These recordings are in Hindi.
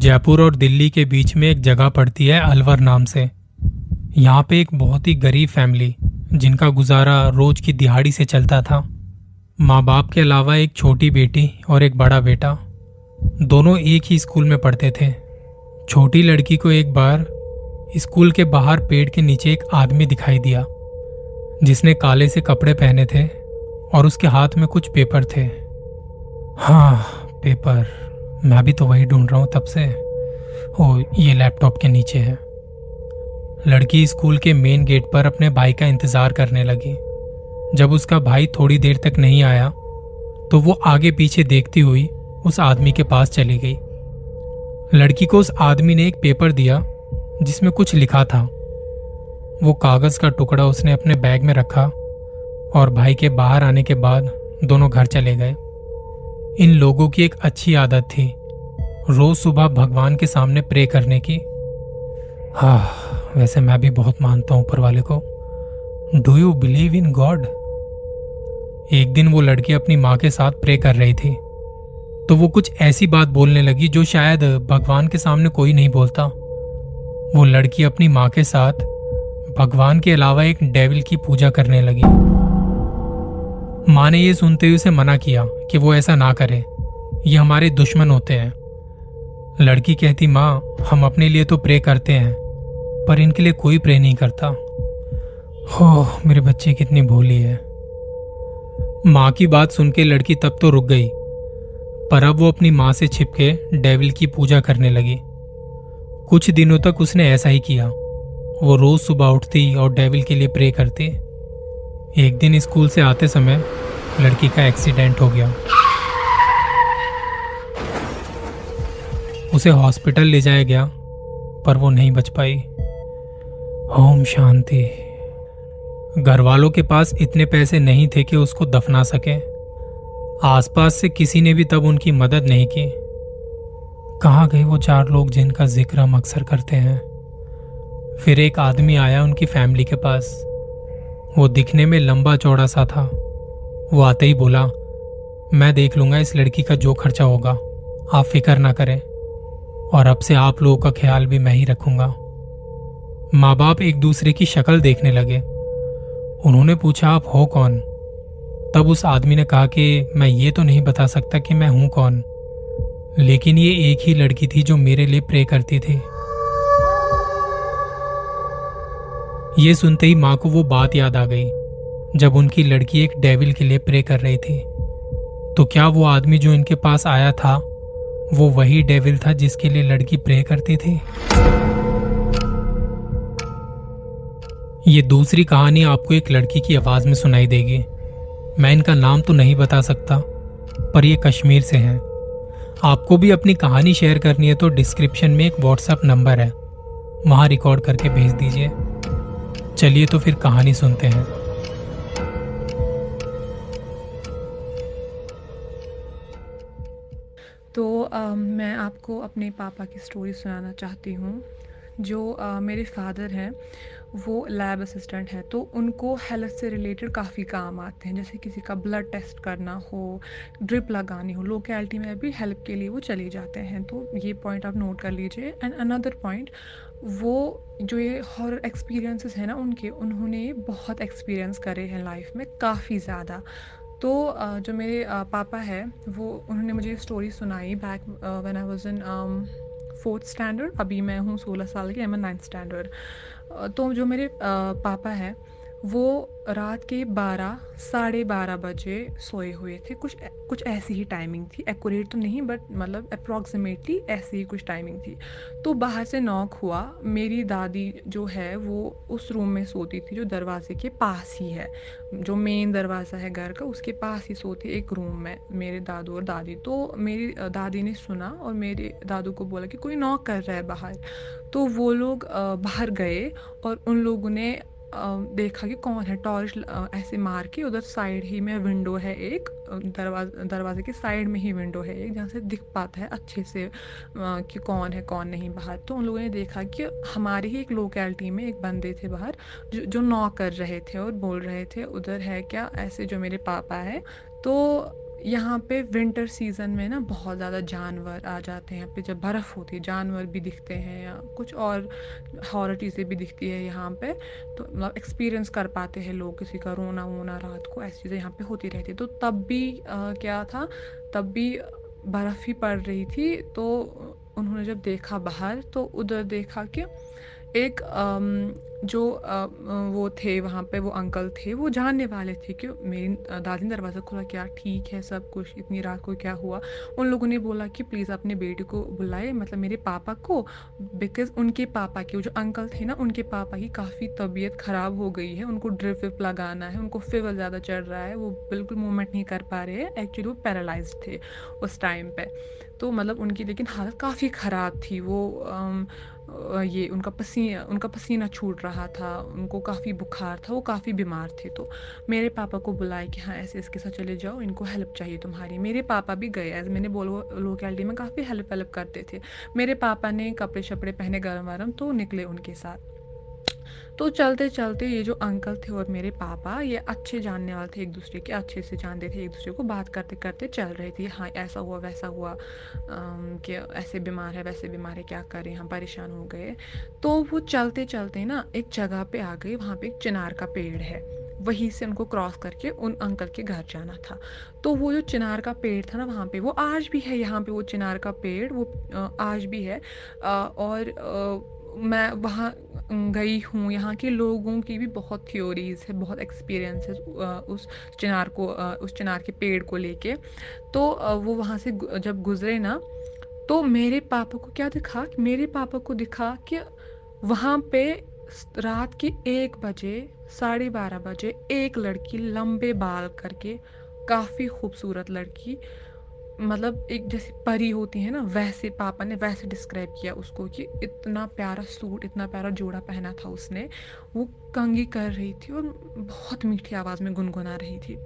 जयपुर और दिल्ली के बीच में एक जगह पड़ती है अलवर नाम से। यहाँ पे एक बहुत ही गरीब फैमिली, जिनका गुजारा रोज की दिहाड़ी से चलता था। माँ बाप के अलावा एक छोटी बेटी और एक बड़ा बेटा। दोनों एक ही स्कूल में पढ़ते थे। छोटी लड़की को एक बार स्कूल के बाहर पेड़ के नीचे एक आदमी दिखाई दिया, जिसने काले से कपड़े पहने थे और उसके हाथ में कुछ पेपर थे। हाँ पेपर। मैं भी तो वही ढूंढ रहा हूँ तब से। ओ, ये लैपटॉप के नीचे है। लड़की स्कूल के मेन गेट पर अपने भाई का इंतज़ार करने लगी। जब उसका भाई थोड़ी देर तक नहीं आया तो वो आगे पीछे देखती हुई उस आदमी के पास चली गई। लड़की को उस आदमी ने एक पेपर दिया, जिसमें कुछ लिखा था। वो कागज़ का टुकड़ा उसने अपने बैग में रखा और भाई के बाहर आने के बाद दोनों घर चले गए। इन लोगों की एक अच्छी आदत थी, रोज सुबह भगवान के सामने प्रे करने की। हाँ वैसे मैं भी बहुत मानता हूँ ऊपर वाले को। Do you believe in God एक दिन वो लड़की अपनी माँ के साथ प्रे कर रही थी तो वो कुछ ऐसी बात बोलने लगी जो शायद भगवान के सामने कोई नहीं बोलता। वो लड़की अपनी माँ के साथ भगवान के अलावा एक डेविल की पूजा करने लगी। माँ ने यह सुनते हुए उसे मना किया कि वो ऐसा ना करे। ये हमारे दुश्मन होते हैं। लड़की कहती, माँ, हम अपने लिए तो प्रे करते हैं, पर इनके लिए कोई प्रे नहीं करता। हो मेरे बच्चे कितनी भोली है। माँ की बात सुन के लड़की तब तो रुक गई, पर अब वो अपनी माँ से छिपके डेविल की पूजा करने लगी। कुछ दिनों तक उसने ऐसा ही किया। वो रोज सुबह उठती और डेविल के लिए प्रे करती। एक दिन स्कूल से आते समय लड़की का एक्सीडेंट हो गया। उसे हॉस्पिटल ले जाया गया, पर वो नहीं बच पाई। ओम शांति। घर वालों के पास इतने पैसे नहीं थे कि उसको दफना सके। आसपास से किसी ने भी तब उनकी मदद नहीं की। कहा गए वो चार लोग जिनका ज़िक्र हम अक्सर करते हैं? फिर एक आदमी आया उनकी फैमिली के पास। वो दिखने में लंबा चौड़ा सा था। वो आते ही बोला, मैं देख लूँगा इस लड़की का जो खर्चा होगा। आप फ़िक्र ना करें। और अब से आप लोगों का ख्याल भी मैं ही रखूँगा। माँ बाप एक दूसरे की शक्ल देखने लगे। उन्होंने पूछा, आप हो कौन? तब उस आदमी ने कहा कि, मैं ये तो नहीं बता सकता कि मैं हूँ कौन। लेकिन ये एक ही लड़की थी जो मेरे लिए प्रे करती थी। ये सुनते ही माँ को वो बात याद आ गई, जब उनकी लड़की एक डेविल के लिए प्रे कर रही थी। तो क्या वो आदमी जो इनके पास आया था, वो वही डेविल था जिसके लिए लड़की प्रे करती थी? ये दूसरी कहानी आपको एक लड़की की आवाज़ में सुनाई देगी। मैं इनका नाम तो नहीं बता सकता, पर ये कश्मीर से हैं। आपको भी अपनी कहानी शेयर करनी है तो डिस्क्रिप्शन में एक व्हाट्सएप नंबर है। वहाँ रिकॉर्ड करके भेज दीजिए। चलिए तो फिर कहानी सुनते हैं। तो आ, मैं आपको अपने पापा की स्टोरी सुनाना चाहती हूँ जो आ, मेरे फादर हैं वो लैब असिस्टेंट है तो उनको हेल्थ से रिलेटेड काफ़ी काम आते हैं जैसे किसी का ब्लड टेस्ट करना हो ड्रिप लगानी हो लोकेलिटी में भी हेल्प के लिए वो चले जाते हैं तो ये पॉइंट आप नोट कर लीजिए एंड अनदर पॉइंट वो जो ये हॉरर एक्सपीरियंसेस हैं ना उनके, उन्होंने बहुत एक्सपीरियंस करे हैं लाइफ में काफ़ी ज़्यादा। तो जो मेरे पापा है, वो, उन्होंने मुझे स्टोरी सुनाई back when I was in fourth standard अभी मैं हूँ सोलह साल की एम एन नाइन्थ स्टैंडर्ड तो जो मेरे पापा है वो रात के बारह, साढ़े बारह बजे सोए हुए थे। कुछ कुछ ऐसी ही टाइमिंग थी। एक्यूरेट तो नहीं बट मतलब अप्रॉक्सीमेटली ऐसी ही कुछ टाइमिंग थी। तो बाहर से नॉक हुआ। मेरी दादी जो है, वो उस रूम में सोती थी, जो दरवाजे के पास ही है। जो मेन दरवाज़ा है घर का, उसके पास ही सोती एक रूम में, मेरे दादू और दादी। तो मेरी दादी ने सुना और मेरे दादू को बोला कि कोई नॉक कर रहा है बाहर। तो वो लोग बाहर गए और उन लोगों ने देखा कि कौन है टॉर्च ऐसे मार के उधर साइड ही में विंडो है एक दरवाजे दरवाजे के साइड में ही विंडो है एक, जहाँ से दिख पाता है अच्छे से कि कौन है, कौन नहीं बाहर। तो उन लोगों ने देखा कि हमारे ही एक लोकेलिटी में एक बंदे थे बाहर, जो जो नॉक कर रहे थे और बोल रहे थे, उधर है क्या? ऐसे जो मेरे पापा है। तो यहाँ पे विंटर सीज़न में ना बहुत ज़्यादा जानवर आ जाते हैं पे जब बर्फ़ होती है जानवर भी दिखते हैं या कुछ और हॉरर चीज़ें भी दिखती है यहाँ पे तो मतलब एक्सपीरियंस कर पाते हैं लोग किसी का रोना वोना रात को ऐसी चीज़ें यहाँ पे होती रहती है। तो तब भी आ, क्या था तब भी बर्फ़ ही पड़ रही थी तो उन्होंने जब देखा बाहर तो उधर देखा कि एक जो वो थे, वहाँ पे वो अंकल थे, वो जानने वाले थे कि मेरी दादी ने दरवाज़ा खोला क्या ठीक है, सब कुछ, इतनी रात को क्या हुआ। उन लोगों ने बोला कि, प्लीज़ अपने बेटे को बुलाए मतलब मेरे पापा को बिकॉज़ उनके पापा के जो अंकल थे ना, उनके पापा की काफ़ी तबीयत ख़राब हो गई है, उनको ड्रिप विप लगाना है, उनको फीवर ज़्यादा चढ़ रहा है, वो बिल्कुल मूवमेंट नहीं कर पा रहे हैं एक्चुअली वो पैरालाइज थे उस टाइम पर तो मतलब उनकी लेकिन हालत काफ़ी ख़राब थी, वो ये उनका पसीना उनका पसीना छूट रहा था, उनको काफ़ी बुखार था, वो काफ़ी बीमार थे तो मेरे पापा को बुलाए कि हाँ ऐसे इसके साथ चले जाओ, इनको हेल्प चाहिए तुम्हारी। मेरे पापा भी गए एज मैंने बोलो, लोकेलिटी में काफ़ी हेल्प वेल्प करते थे। मेरे पापा ने कपड़े शपड़े पहने गर्म वर्म तो निकले उनके साथ। तो चलते चलते ये जो अंकल थे और मेरे पापा, ये अच्छे जानने वाले थे एक दूसरे के, अच्छे से जानते थे, एक दूसरे को बात करते करते चल रहे थे। हाँ ऐसा हुआ, वैसा हुआ कि ऐसे बीमार है, वैसे बीमार है, क्या करें, हम परेशान हो गए। तो वो चलते चलते ना एक जगह पे आ गए, वहाँ पे एक चिनार का पेड़ है। वहीं से उनको क्रॉस करके उन अंकल के घर जाना था। तो वो जो चिनार का पेड़ था ना वहाँ पे, वो आज भी है, यहाँ पे वो चिनार का पेड़, वो आज भी है। और मैं वहाँ गई हूँ। यहाँ के लोगों की भी बहुत थ्योरीज है, बहुत एक्सपीरियंस है उस चिनार को उस चिनार के पेड़ को लेके। तो वो वहाँ से जब गुजरे ना तो मेरे पापा को क्या दिखा? मेरे पापा को दिखा कि वहाँ पे रात के एक बजे, साढ़े बारह बजे, एक लड़की लंबे बाल करके, काफ़ी खूबसूरत लड़की मतलब एक जैसी परी होती है ना, वैसे पापा ने वैसे डिस्क्राइब किया उसको कि इतना प्यारा सूट, इतना प्यारा जोड़ा पहना था उसने। वो कंगी कर रही थी और बहुत मीठी आवाज़ में गुनगुना रही थी।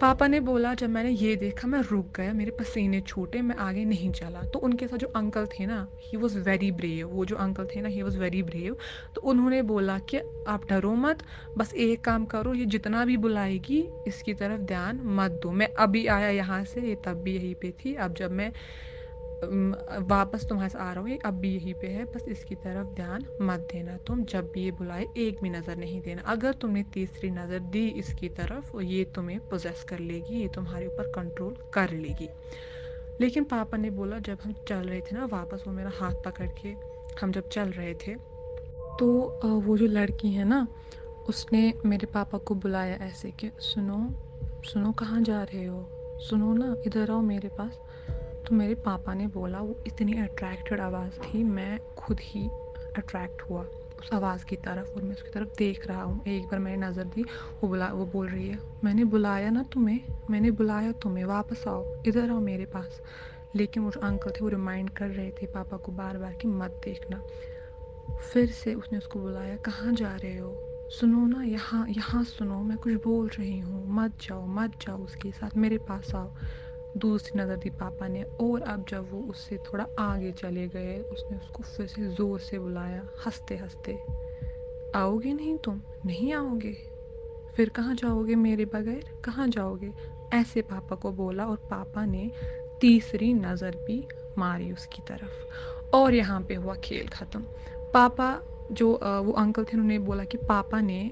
पापा ने बोला, जब मैंने ये देखा, मैं रुक गया, मेरे पसीने छूटे, मैं आगे नहीं चला। तो उनके साथ जो अंकल थे ना ही वॉज़ वेरी ब्रेव वो जो अंकल थे ना ही वॉज़ वेरी ब्रेव तो उन्होंने बोला कि, आप डरो मत, बस एक काम करो, ये जितना भी बुलाएगी, इसकी तरफ़ ध्यान मत दो। मैं अभी आया यहाँ से, ये तब भी यहीं पे थी। अब जब मैं वापस तुम्हारे आ रहा हूँ अब भी यहीं पे है। बस इसकी तरफ़ ध्यान मत देना तुम। जब भी ये बुलाए, एक भी नज़र नहीं देना। अगर तुमने तीसरी नज़र दी इसकी तरफ़, ये तुम्हें पोजेस कर लेगी, ये तुम्हारे ऊपर कंट्रोल कर लेगी। लेकिन पापा ने बोला, जब हम चल रहे थे ना वापस, वो मेरा हाथ पकड़ के हम जब चल रहे थे तो वो जो लड़की है ना, उसने मेरे पापा को बुलाया ऐसे कि, सुनो सुनो कहाँ जा रहे हो? सुनो ना, इधर आओ मेरे पास। तो मेरे पापा ने बोला, वो इतनी अट्रैक्टेड आवाज़ थी, मैं खुद ही अट्रैक्ट हुआ उस आवाज़ की तरफ़ और मैं उसकी तरफ़ देख रहा हूँ। एक बार मैंने नज़र दी, वो बुला, वो बोल रही है, मैंने बुलाया ना तुम्हें, मैंने बुलाया तुम्हें, वापस आओ, इधर आओ मेरे पास। लेकिन वो जो अंकल थे, वो रिमाइंड कर रहे थे पापा को बार बार कि मत देखना। फिर से उसने उसको बुलाया, कहाँ जा रहे हो? सुनो ना, यहाँ यहाँ सुनो, मैं कुछ बोल रही हूँ, मत जाओ मत जाओ उसके साथ, मेरे पास आओ। दूसरी नज़र दी पापा ने और अब जब वो उससे थोड़ा आगे चले गए, उसने उसको फिर से ज़ोर से बुलाया, हँसते हँसते, आओगे नहीं तुम? नहीं आओगे? फिर कहाँ जाओगे मेरे बगैर? कहाँ जाओगे? ऐसे पापा को बोला और पापा ने तीसरी नज़र भी मारी उसकी तरफ़। और यहाँ पे हुआ खेल ख़त्म। पापा जो वो अंकल थे, उन्होंने बोला कि पापा ने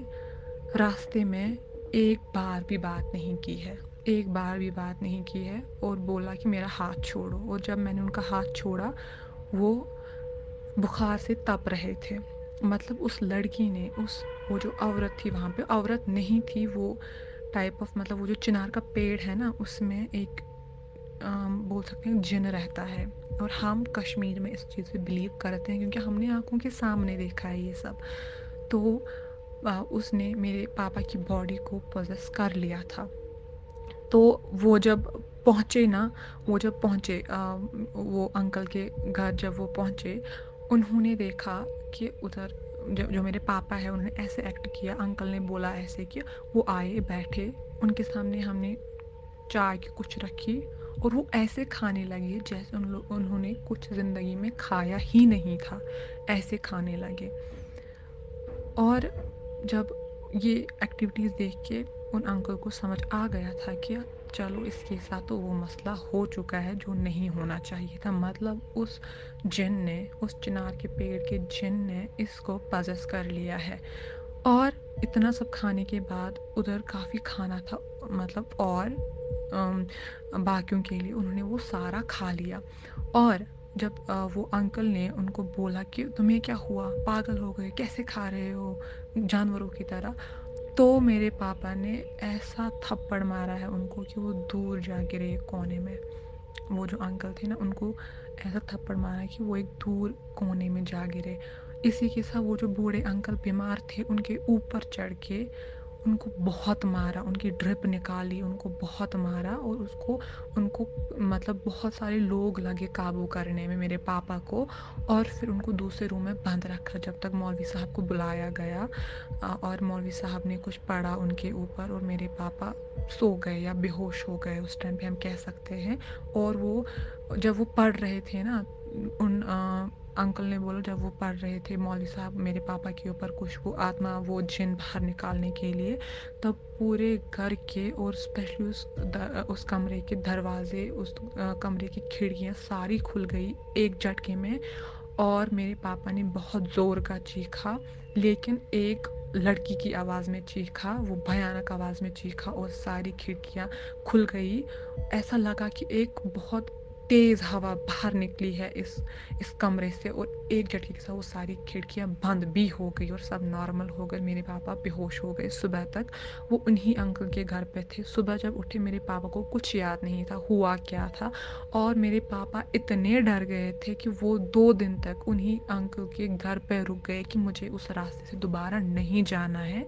रास्ते में एक बार भी बात नहीं की है। एक बार भी बात नहीं की है और बोला कि मेरा हाथ छोड़ो। और जब मैंने उनका हाथ छोड़ा वो बुखार से तप रहे थे। मतलब उस लड़की ने उस वो जो औरत थी वहाँ पे औरत नहीं थी वो टाइप ऑफ़ मतलब वो जो चिनार का पेड़ है ना उसमें एक आम, बोल सकते हैं जिन रहता है। और हम कश्मीर में इस चीज़ पे बिलीव करते हैं क्योंकि हमने आँखों के सामने देखा है ये सब। तो आ, उसने मेरे पापा की बॉडी को पोजेस कर लिया था। तो वो जब पहुँचे ना, वो जब पहुँचे वो अंकल के घर जब वो पहुँचे, उन्होंने देखा कि उधर जो जो मेरे पापा है, उन्होंने ऐसे एक्ट किया, अंकल ने बोला ऐसे कि वो आए, बैठे, उनके सामने हमने चाय की कुछ रखी और वो ऐसे खाने लगे जैसे उन लोग उन्होंने कुछ ज़िंदगी में खाया ही नहीं था, ऐसे खाने लगे। और जब ये एक्टिविटीज़ देख के उन अंकल को समझ आ गया था कि चलो इसके साथ तो वो मसला हो चुका है जो नहीं होना चाहिए था। मतलब उस जिन ने, उस चिनार के पेड़ के जिन ने इसको पजस कर लिया है। और इतना सब खाने के बाद उधर काफ़ी खाना था मतलब और बाकियों के लिए उन्होंने वो सारा खा लिया। और जब वो अंकल ने उनको बोला कि तुम्हें क्या हुआ? पागल हो गए? कैसे खा रहे हो? जानवरों की तरह। तो मेरे पापा ने ऐसा थप्पड़ मारा है उनको कि वो दूर जा गिरे कोने में। वो जो अंकल थे ना, उनको ऐसा थप्पड़ मारा कि वो एक दूर कोने में जा गिरे। इसी के साथ वो जो बूढ़े अंकल बीमार थे, उनके ऊपर चढ़ के उनको बहुत मारा उनकी ड्रिप निकाली उनको बहुत मारा और उसको उनको मतलब बहुत सारे लोग लगे काबू करने में मेरे पापा को और फिर उनको दूसरे रूम में बंद रखा जब तक मौलवी साहब को बुलाया गया। और मौलवी साहब ने कुछ पढ़ा उनके ऊपर और मेरे पापा सो गए या बेहोश हो गए उस टाइम पे हम कह सकते हैं। और वो जब वो पढ़ रहे थे ना उन आ, अंकल ने बोला जब वो पढ़ रहे थे मौलवी साहब मेरे पापा के ऊपर कुछ वो आत्मा वो जिन बाहर निकालने के लिए तब पूरे घर के और स्पेशली उस दर, उस कमरे के दरवाजे उस कमरे की खिड़कियाँ सारी खुल गई एक झटके में और मेरे पापा ने बहुत ज़ोर का चीखा लेकिन एक लड़की की आवाज़ में चीखा वो भयानक आवाज़ में चीखा और सारी खिड़कियाँ खुल गई। ऐसा लगा कि एक बहुत तेज़ हवा बाहर निकली है इस इस कमरे से और एक झटके के साथ वो सारी खिड़कियाँ बंद भी हो गई और सब नॉर्मल हो गए। मेरे पापा बेहोश हो गए सुबह तक। वो उन्हीं अंकल के घर पे थे। सुबह जब उठे, मेरे पापा को कुछ याद नहीं था, हुआ क्या था और मेरे पापा इतने डर गए थे कि वो दो दिन तक उन्हीं अंकल के घर पर रुक गए कि मुझे उस रास्ते से दोबारा नहीं जाना है।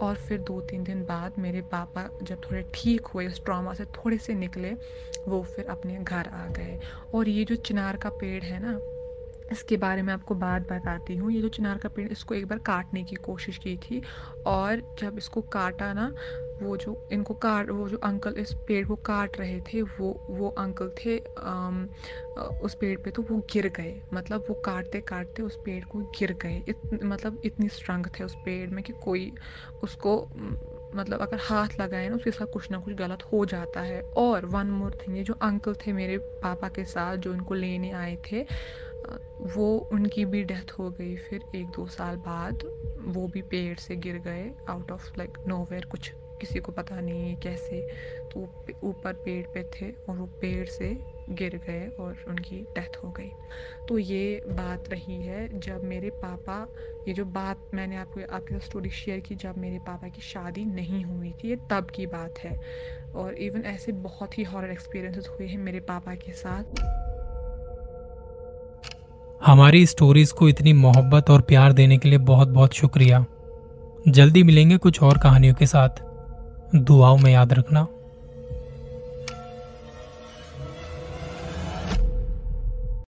और फिर दो तीन दिन बाद मेरे पापा जब थोड़े ठीक हुए, उस ट्रामा से थोड़े से निकले, वो फिर अपने घर आ गए। और ये जो चिनार का पेड़ है ना इसके बारे में आपको बात बताती हूँ। ये जो चिनार का पेड़ इसको एक बार काटने की कोशिश की थी और जब इसको काटा ना वो जो इनको काट वो जो अंकल इस पेड़ को काट रहे थे वो वो अंकल थे आम, उस पेड़ पे तो वो गिर गए। मतलब वो काटते काटते उस पेड़ को गिर गए। इत, मतलब इतनी स्ट्रंग थे उस पेड़ में कि कोई उसको मतलब अगर हाथ लगाए ना उसके साथ कुछ ना कुछ गलत हो जाता है। और वन मोर थिंग ये जो अंकल थे मेरे पापा के साथ जो इनको लेने आए थे वो उनकी भी डेथ हो गई, फिर एक दो साल बाद वो भी पेड़ से गिर गए आउट ऑफ़ लाइक नोवेयर कुछ किसी को पता नहीं है कैसे तो ऊपर पेड़ पे थे और वो पेड़ से गिर गए और उनकी डेथ हो गई। तो ये बात रही है जब मेरे पापा, ये जो बात मैंने आपको, आपके साथ स्टोरी शेयर की जब मेरे पापा की शादी नहीं हुई थी, ये तब की बात है। और इवन ऐसे बहुत ही हॉरर एक्सपीरियंसेस हुए हैं मेरे पापा के साथ। हमारी स्टोरीज को इतनी मोहब्बत और प्यार देने के लिए बहुत बहुत शुक्रिया। जल्दी मिलेंगे कुछ और कहानियों के साथ। दुआओं में याद रखना।